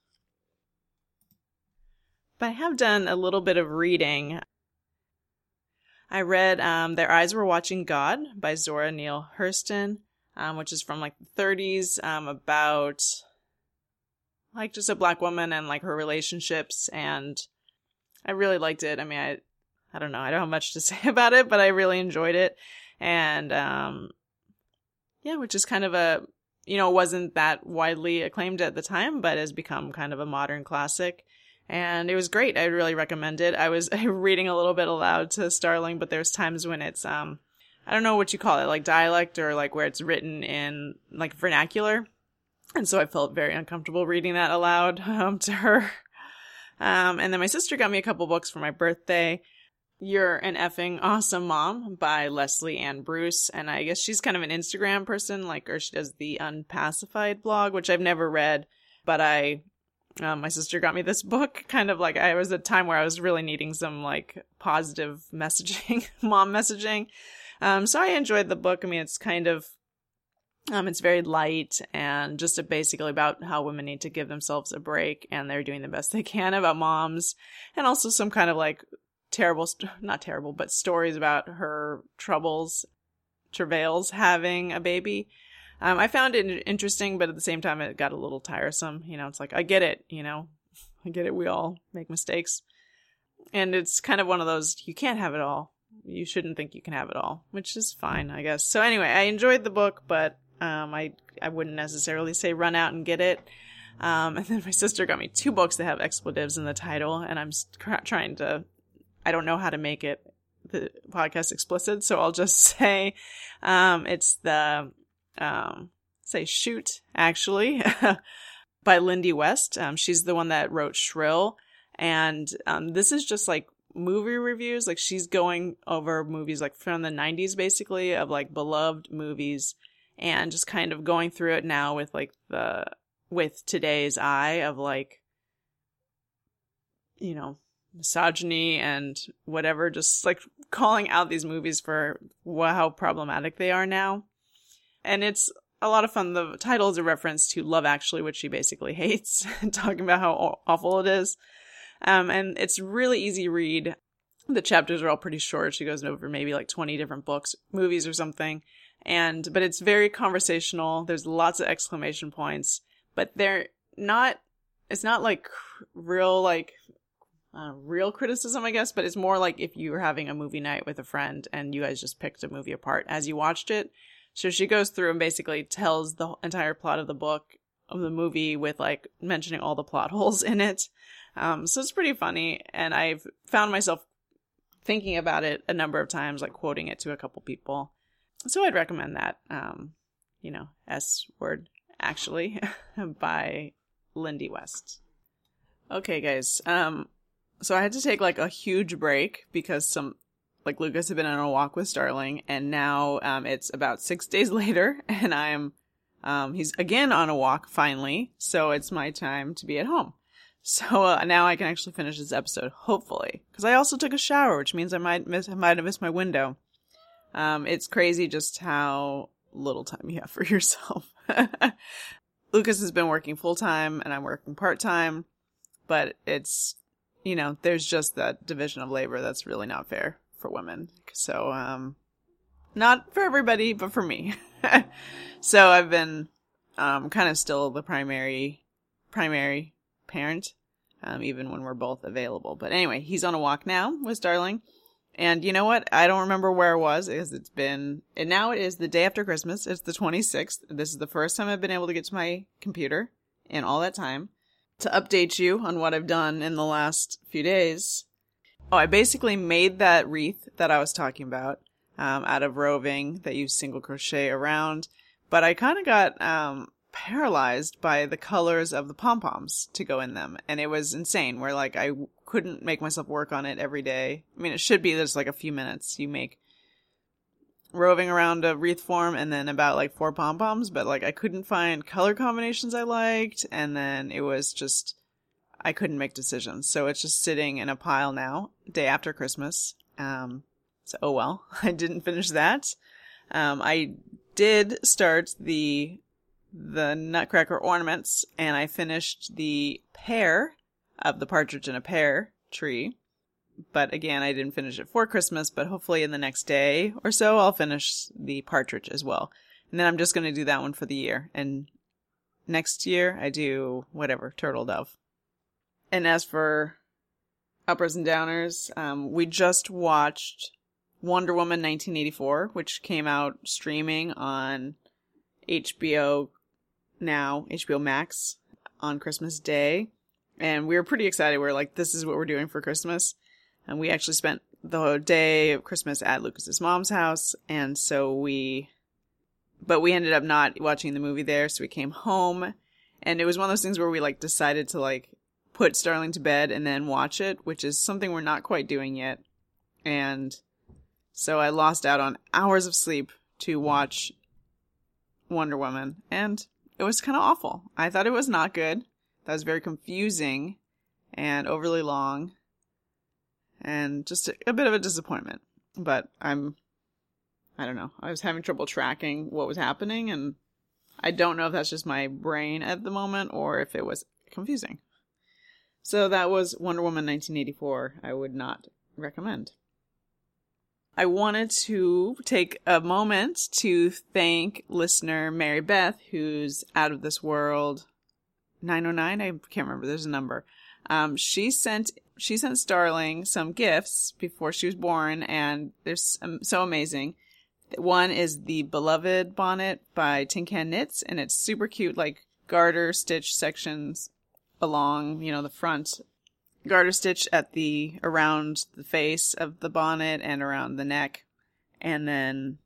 but I have done a little bit of reading. I read um, Their Eyes Were Watching God by Zora Neale Hurston, um, which is from like the 30s, um, about like just a black woman and like her relationships. And I really liked it. I mean, I, I don't know. I don't have much to say about it, but I really enjoyed it. And, um, yeah, which is kind of a, you know, wasn't that widely acclaimed at the time, but has become kind of a modern classic. And it was great. I really recommend it. I was reading a little bit aloud to Starling, but there's times when it's, um, I don't know what you call it, like dialect or like where it's written in like vernacular. And so I felt very uncomfortable reading that aloud um, to her. Um, and then my sister got me a couple books for my birthday. You're an effing awesome mom by Leslie Anne Bruce. And I guess she's kind of an Instagram person, like, or she does the Unpacified blog, which I've never read, but I, um, my sister got me this book kind of like I was a time where I was really needing some like positive messaging, mom messaging. Um, so I enjoyed the book. I mean, it's kind of, um, it's very light and just basically about how women need to give themselves a break and they're doing the best they can about moms and also some kind of like terrible, not terrible, but stories about her troubles, travails having a baby. Um, I found it interesting, but at the same time, it got a little tiresome. You know, it's like, I get it, you know, I get it. We all make mistakes. And it's kind of one of those, you can't have it all. You shouldn't think you can have it all, which is fine, I guess. So anyway, I enjoyed the book, but, um, I, I wouldn't necessarily say run out and get it. Um, and then my sister got me two books that have expletives in the title, and I'm trying to I don't know how to make it the podcast explicit, so I'll just say um, it's the um, say shoot actually by Lindy West. Um, she's the one that wrote Shrill, and um, this is just like movie reviews. Like she's going over movies like from the '90s, basically of like beloved movies, and just kind of going through it now with like the with today's eye of like you know misogyny and whatever, just like calling out these movies for how problematic they are now. And it's a lot of fun. The title is a reference to Love Actually, which she basically hates, talking about how awful it is. Um, and it's really easy read. The chapters are all pretty short. She goes over maybe like 20 different books, movies or something. And, but it's very conversational. There's lots of exclamation points, but they're not, it's not like real like uh, real criticism, I guess, but it's more like if you were having a movie night with a friend and you guys just picked a movie apart as you watched it. So she goes through and basically tells the entire plot of the book of the movie with like mentioning all the plot holes in it. Um, so it's pretty funny, and I've found myself thinking about it a number of times, like quoting it to a couple people. So I'd recommend that. Um, you know, S word actually by Lindy West. Okay, guys. Um, so I had to take like a huge break because some like Lucas had been on a walk with Starling and now um, it's about six days later and I'm um, he's again on a walk finally so it's my time to be at home. So uh, now I can actually finish this episode hopefully because I also took a shower which means I might miss I might have missed my window. Um, it's crazy just how little time you have for yourself. Lucas has been working full time and I'm working part time but it's you know, there's just that division of labor that's really not fair for women. So, um, not for everybody, but for me. so I've been, um, kind of still the primary, primary parent, um, even when we're both available. But anyway, he's on a walk now with Starling. And you know what? I don't remember where I was because it's been, and now it is the day after Christmas. It's the 26th. This is the first time I've been able to get to my computer in all that time to update you on what I've done in the last few days. Oh, I basically made that wreath that I was talking about um, out of roving that you single crochet around, but I kind of got um, paralyzed by the colors of the pom poms to go in them, and it was insane. Where like I couldn't make myself work on it every day. I mean, it should be just like a few minutes. You make roving around a wreath form and then about like four pom poms, but like I couldn't find color combinations I liked, and then it was just I couldn't make decisions. So it's just sitting in a pile now, day after Christmas. Um, so oh well, I didn't finish that. Um, I did start the the Nutcracker ornaments, and I finished the pear of the partridge in a pear tree but again, I didn't finish it for Christmas, but hopefully in the next day or so, I'll finish the partridge as well. And then I'm just going to do that one for the year. And next year, I do whatever, turtle dove. And as for uppers and downers. Um, we just watched Wonder Woman 1984, which came out streaming on HBO now, HBO Max on Christmas Day. And we were pretty excited. We are like, this is what we're doing for Christmas. And we actually spent the whole day of Christmas at Lucas's mom's house. And so we, but we ended up not watching the movie there. So we came home and it was one of those things where we like decided to like put Starling to bed and then watch it, which is something we're not quite doing yet. And so I lost out on hours of sleep to watch Wonder Woman, and it was kind of awful. I thought it was not good. That was very confusing and overly long, and just a, a bit of a disappointment. But I'm, I don't know. I was having trouble tracking what was happening, and I don't know if that's just my brain at the moment or if it was confusing. So that was Wonder Woman 1984. I would not recommend. I wanted to take a moment to thank listener Mary Beth, who's out of this world 909. I can't remember. There's a number. Um, she sent she sent Starling some gifts before she was born, and they're so amazing. One is the Beloved bonnet by Tin Can Knits, and it's super cute, like garter stitch sections along, you know, the front garter stitch at the around the face of the bonnet and around the neck, and then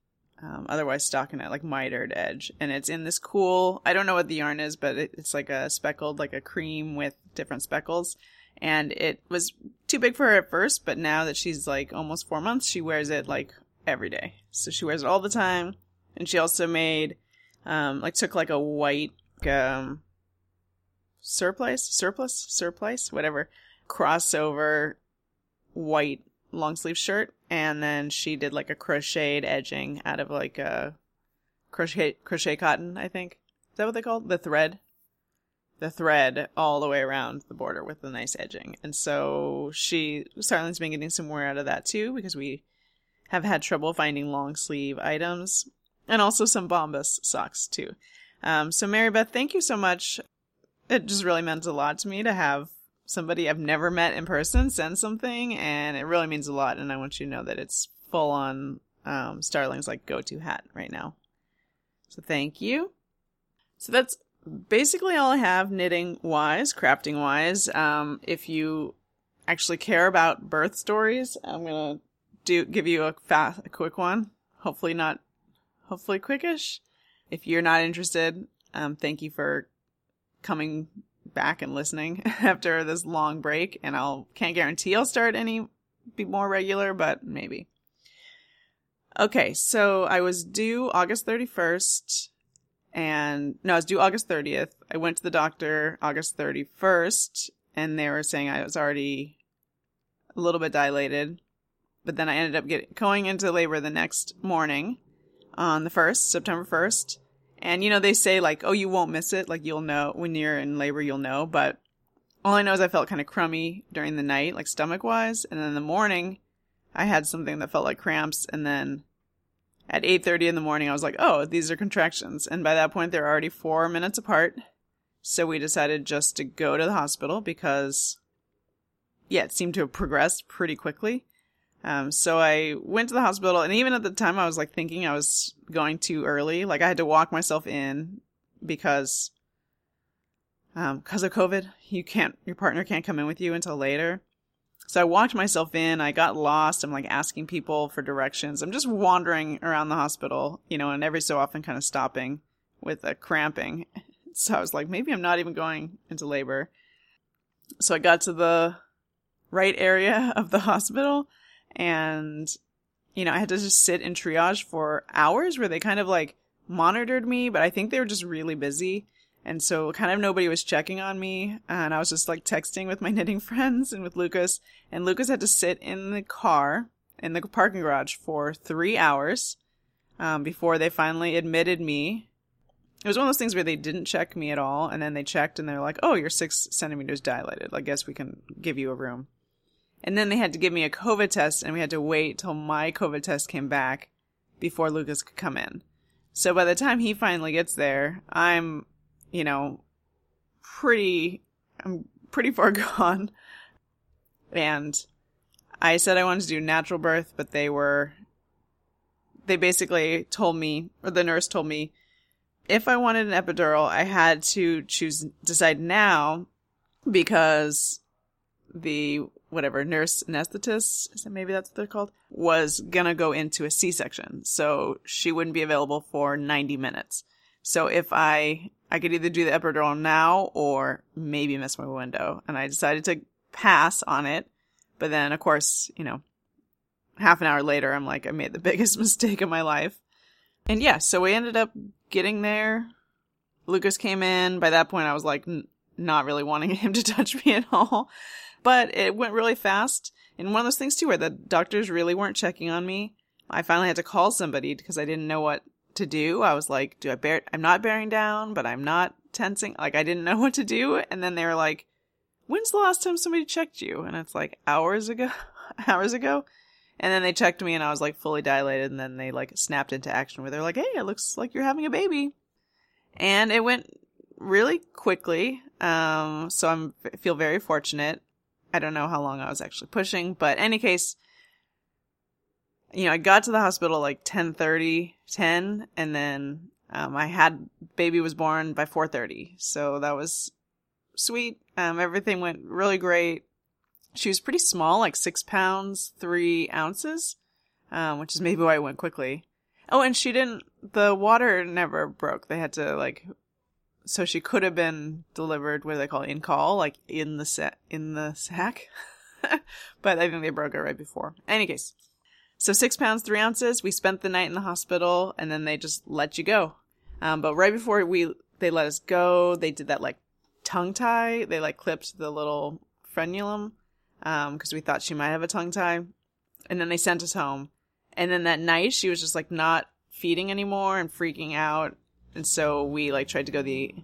um, otherwise stockinette like mitered edge. And it's in this cool. I don't know what the yarn is, but it, it's like a speckled, like a cream with different speckles. And it was too big for her at first, but now that she's like almost four months, she wears it like every day. So she wears it all the time. And she also made, um, like took like a white, um, surplice, surplus, surplice, whatever, crossover white long sleeve shirt and then she did like a crocheted edging out of like a crochet crochet cotton i think is that what they call the thread the thread all the way around the border with the nice edging and so she starling's been getting some wear out of that too because we have had trouble finding long sleeve items and also some bombas socks too um, so mary beth thank you so much it just really meant a lot to me to have somebody I've never met in person send something, and it really means a lot. And I want you to know that it's full on um, Starling's like go to hat right now. So thank you. So that's basically all I have knitting wise, crafting wise. Um, if you actually care about birth stories, I'm gonna do give you a fast, a quick one. Hopefully not, hopefully quickish. If you're not interested, um, thank you for coming back and listening after this long break and I'll can't guarantee I'll start any be more regular, but maybe. Okay, so I was due August 31st and no, I was due August 30th. I went to the doctor August 31st and they were saying I was already a little bit dilated. But then I ended up getting going into labor the next morning on the 1st, September 1st. And you know, they say like, oh, you won't miss it. Like you'll know when you're in labor, you'll know. But all I know is I felt kind of crummy during the night, like stomach wise. And then in the morning, I had something that felt like cramps. And then at 8.30 in the morning, I was like, oh, these are contractions. And by that point, they're already four minutes apart. So we decided just to go to the hospital because, yeah, it seemed to have progressed pretty quickly. Um, so I went to the hospital, and even at the time, I was like thinking I was going too early. Like I had to walk myself in because, um, because of COVID, you can't, your partner can't come in with you until later. So I walked myself in. I got lost. I'm like asking people for directions. I'm just wandering around the hospital, you know, and every so often kind of stopping with a cramping. So I was like, maybe I'm not even going into labor. So I got to the right area of the hospital and you know, I had to just sit in triage for hours where they kind of like monitored me, but I think they were just really busy. And so kind of nobody was checking on me. And I was just like texting with my knitting friends and with Lucas. And Lucas had to sit in the car in the parking garage for three hours um, before they finally admitted me. It was one of those things where they didn't check me at all. And then they checked and they're like, oh, you're six centimeters dilated. I guess we can give you a room. And then they had to give me a COVID test and we had to wait till my COVID test came back before Lucas could come in. So by the time he finally gets there, I'm, you know, pretty, I'm pretty far gone. And I said I wanted to do natural birth, but they were, they basically told me, or the nurse told me, if I wanted an epidural, I had to choose, decide now because the whatever nurse anesthetist, is maybe that's what they're called, was gonna go into a C-section. So she wouldn't be available for 90 minutes. So if I, I could either do the epidural now or maybe miss my window. And I decided to pass on it. But then, of course, you know, half an hour later, I'm like, I made the biggest mistake of my life. And yeah, so we ended up getting there. Lucas came in. By that point, I was like, n- not really wanting him to touch me at all. But it went really fast. And one of those things too, where the doctors really weren't checking on me. I finally had to call somebody because I didn't know what to do. I was like, do I bear, I'm not bearing down, but I'm not tensing. Like I didn't know what to do. And then they were like, when's the last time somebody checked you? And it's like hours ago, hours ago. And then they checked me and I was like fully dilated. And then they like snapped into action where they're like, Hey, it looks like you're having a baby. And it went really quickly. Um, so I'm feel very fortunate. I don't know how long I was actually pushing, but any case, you know, I got to the hospital like 10:30, 10, and then um, I had baby was born by 4:30. So that was sweet. Um, everything went really great. She was pretty small, like six pounds, three ounces, um, which is maybe why it went quickly. Oh, and she didn't, the water never broke. They had to like, so she could have been delivered, what do they call it, in call, like in the set, in the sack. but I think they broke it right before. Any case. So six pounds, three ounces. We spent the night in the hospital and then they just let you go. Um, but right before we, they let us go, they did that like tongue tie. They like clipped the little frenulum, um, cause we thought she might have a tongue tie. And then they sent us home. And then that night she was just like not feeding anymore and freaking out. And so we like tried to go the,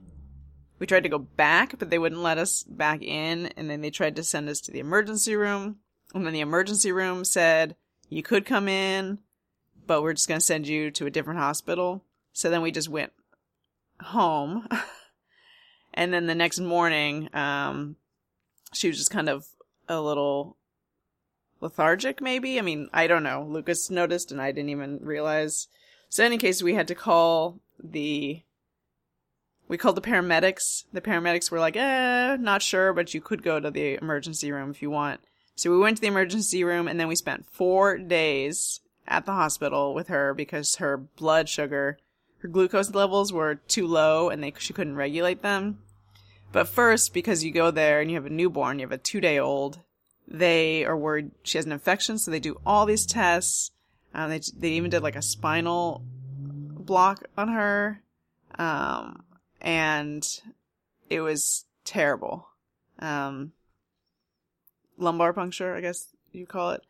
we tried to go back, but they wouldn't let us back in. And then they tried to send us to the emergency room. And then the emergency room said, you could come in, but we're just going to send you to a different hospital. So then we just went home. and then the next morning, um, she was just kind of a little lethargic, maybe. I mean, I don't know. Lucas noticed and I didn't even realize. So in any case, we had to call the, we called the paramedics. The paramedics were like, eh, not sure, but you could go to the emergency room if you want. So we went to the emergency room and then we spent four days at the hospital with her because her blood sugar, her glucose levels were too low and they, she couldn't regulate them. But first, because you go there and you have a newborn, you have a two day old, they are worried she has an infection, so they do all these tests. Um, they they even did like a spinal block on her, um, and it was terrible. Um, lumbar puncture, I guess you call it.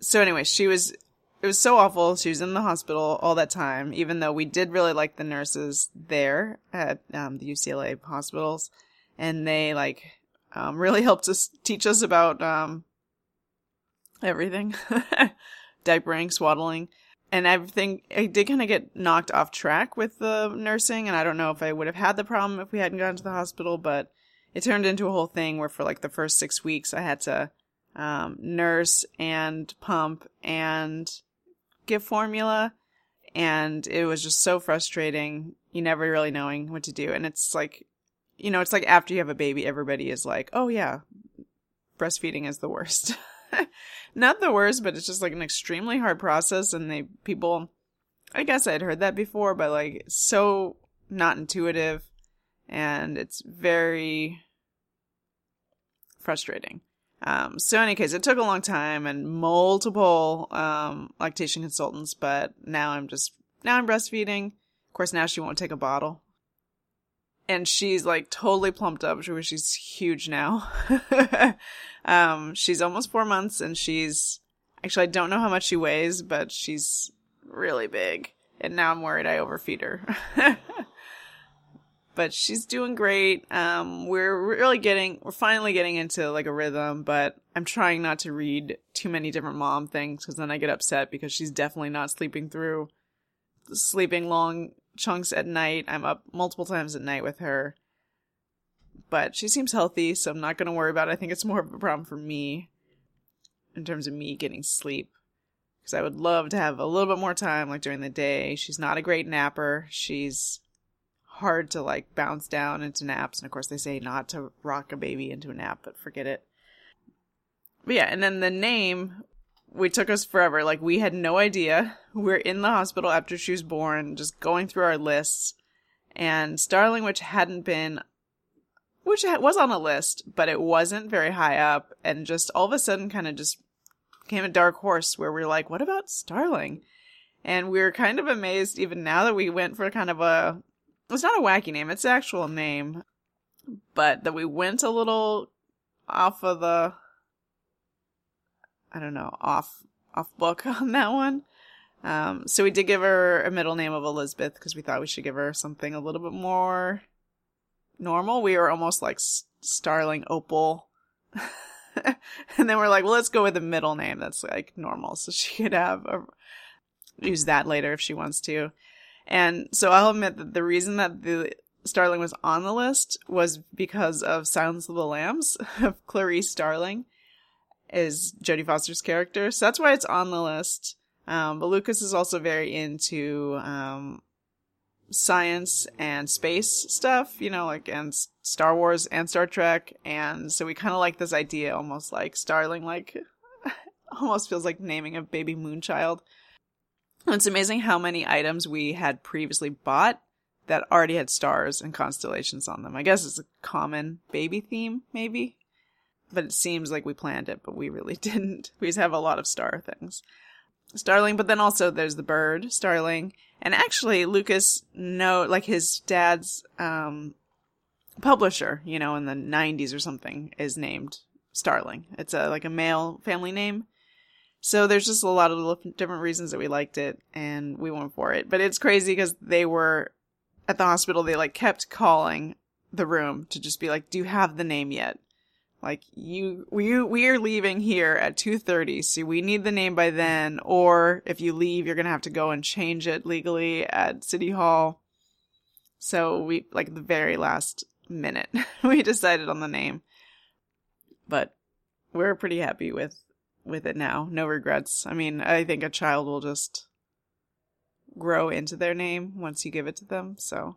So anyway, she was, it was so awful. She was in the hospital all that time, even though we did really like the nurses there at um, the UCLA hospitals. And they like, um, really helped us teach us about, um, everything. Diapering, swaddling. And everything, I did kind of get knocked off track with the nursing, and I don't know if I would have had the problem if we hadn't gone to the hospital, but it turned into a whole thing where for like the first six weeks I had to um, nurse and pump and give formula. And it was just so frustrating. You never really knowing what to do. And it's like, you know, it's like after you have a baby, everybody is like, oh yeah, breastfeeding is the worst. Not the worst, but it's just like an extremely hard process. And they, people, I guess I'd heard that before, but like so not intuitive. And it's very frustrating. Um, so in any case, it took a long time and multiple, um, lactation consultants, but now I'm just, now I'm breastfeeding. Of course, now she won't take a bottle. And she's like totally plumped up. She she's huge now. um, she's almost four months and she's, actually, I don't know how much she weighs, but she's really big. And now I'm worried I overfeed her. but she's doing great. Um, we're really getting, we're finally getting into like a rhythm, but I'm trying not to read too many different mom things because then I get upset because she's definitely not sleeping through, sleeping long chunks at night. I'm up multiple times at night with her. but she seems healthy, so I'm not going to worry about it. I think it's more of a problem for me in terms of me getting sleep because I would love to have a little bit more time like during the day. She's not a great napper. She's hard to like bounce down into naps and of course they say not to rock a baby into a nap, but forget it. But yeah, and then the name we took us forever. Like we had no idea. We're in the hospital after she was born, just going through our lists. And Starling, which hadn't been, which was on a list, but it wasn't very high up, and just all of a sudden kind of just became a dark horse where we are like, what about Starling? And we are kind of amazed even now that we went for kind of a, it's not a wacky name, it's an actual name, but that we went a little off of the I don't know, off off book on that one. Um, so we did give her a middle name of Elizabeth because we thought we should give her something a little bit more normal. We were almost like Starling Opal. and then we're like, well, let's go with a middle name that's like normal. So she could have a, use that later if she wants to. And so I'll admit that the reason that the Starling was on the list was because of Silence of the Lambs of Clarice Starling is Jodie Foster's character. So that's why it's on the list. Um, but Lucas is also very into, um, science and space stuff, you know, like, and Star Wars and Star Trek. And so we kind of like this idea, almost like Starling, like, almost feels like naming a baby moonchild. It's amazing how many items we had previously bought that already had stars and constellations on them. I guess it's a common baby theme, maybe but it seems like we planned it, but we really didn't. We just have a lot of star things. Starling, but then also there's the bird, Starling. And actually, Lucas no, like his dad's, um, publisher, you know, in the 90s or something, is named Starling. It's a, like a male family name. So there's just a lot of different reasons that we liked it and we went for it. But it's crazy because they were at the hospital, they like kept calling the room to just be like, do you have the name yet? Like you, we we are leaving here at two thirty, so we need the name by then. Or if you leave, you're gonna have to go and change it legally at City Hall. So we like the very last minute we decided on the name, but we're pretty happy with with it now. No regrets. I mean, I think a child will just grow into their name once you give it to them. So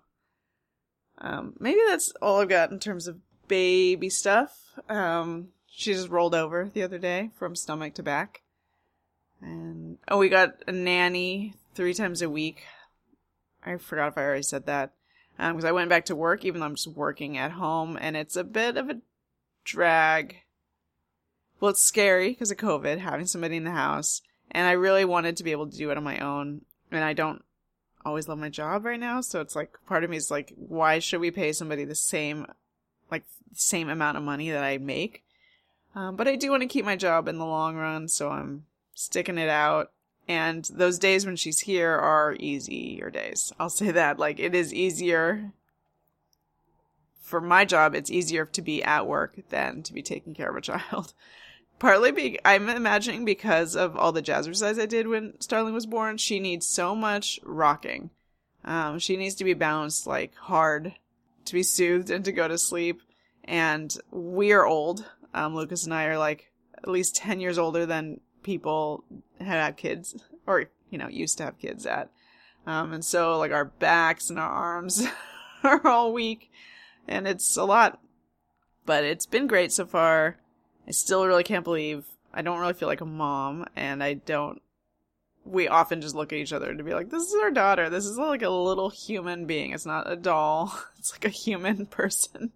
um, maybe that's all I've got in terms of baby stuff. Um, she just rolled over the other day from stomach to back. And oh, we got a nanny three times a week. I forgot if I already said that. Um, because I went back to work, even though I'm just working at home, and it's a bit of a drag. Well, it's scary because of COVID, having somebody in the house, and I really wanted to be able to do it on my own, and I don't always love my job right now, so it's like part of me is like, why should we pay somebody the same like same amount of money that I make. Um, but I do want to keep my job in the long run, so I'm sticking it out. And those days when she's here are easier days. I'll say that. Like, it is easier for my job, it's easier to be at work than to be taking care of a child. Partly, be- I'm imagining because of all the jazzercise I did when Starling was born, she needs so much rocking. Um, she needs to be bounced like hard to be soothed and to go to sleep. And we are old. Um, Lucas and I are like at least 10 years older than people had had kids or, you know, used to have kids at. Um, and so like our backs and our arms are all weak and it's a lot, but it's been great so far. I still really can't believe I don't really feel like a mom and I don't we often just look at each other to be like, this is our daughter. This is like a little human being. It's not a doll. It's like a human person.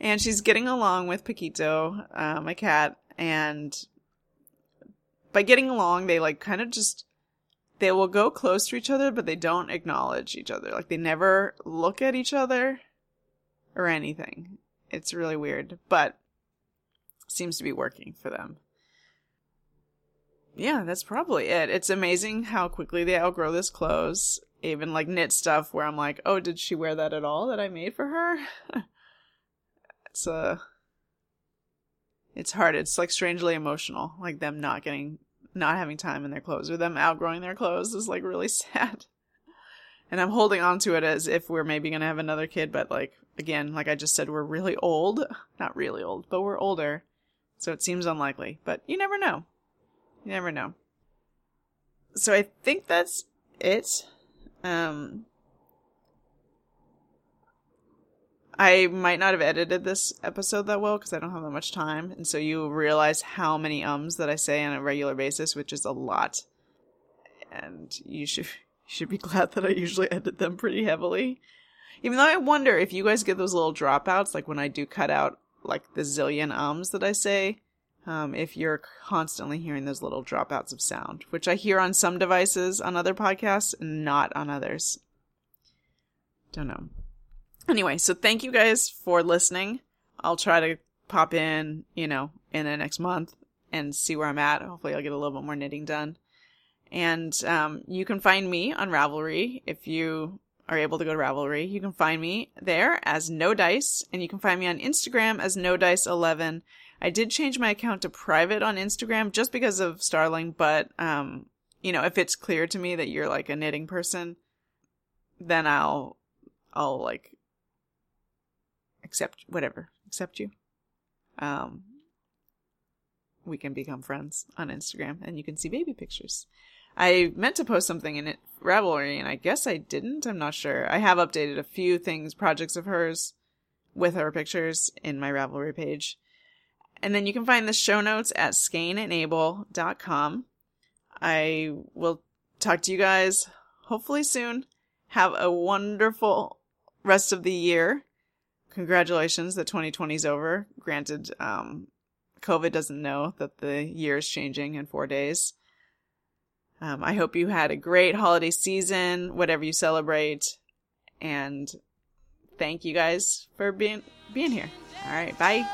and she's getting along with Paquito, uh, my cat. And by getting along, they like kind of just, they will go close to each other, but they don't acknowledge each other. Like they never look at each other or anything. It's really weird, but seems to be working for them yeah, that's probably it. It's amazing how quickly they outgrow this clothes. Even like knit stuff where I'm like, oh, did she wear that at all that I made for her? it's uh it's hard. It's like strangely emotional. Like them not getting not having time in their clothes or them outgrowing their clothes is like really sad. And I'm holding on to it as if we're maybe gonna have another kid, but like again, like I just said, we're really old. Not really old, but we're older. So it seems unlikely, but you never know. You never know. So I think that's it. Um, I might not have edited this episode that well because I don't have that much time. And so you realize how many ums that I say on a regular basis, which is a lot. And you should, you should be glad that I usually edit them pretty heavily. Even though I wonder if you guys get those little dropouts, like when I do cut out like the zillion ums that I say, um, if you're constantly hearing those little dropouts of sound, which I hear on some devices on other podcasts and not on others. Don't know. Anyway, so thank you guys for listening. I'll try to pop in, you know, in the next month and see where I'm at. Hopefully, I'll get a little bit more knitting done. And um, you can find me on Ravelry if you are able to go to Ravelry. You can find me there as No Dice, and you can find me on Instagram as No Dice 11 I did change my account to private on Instagram just because of Starling, but um, you know, if it's clear to me that you're like a knitting person, then I'll I'll like accept whatever, accept you. Um we can become friends on Instagram and you can see baby pictures. I meant to post something in it Ravelry and I guess I didn't. I'm not sure. I have updated a few things, projects of hers with her pictures in my Ravelry page. And then you can find the show notes at skaneandabel.com. I will talk to you guys hopefully soon. Have a wonderful rest of the year. Congratulations that 2020 is over. Granted, um, COVID doesn't know that the year is changing in four days. Um, I hope you had a great holiday season, whatever you celebrate. And thank you guys for being, being here. All right. Bye.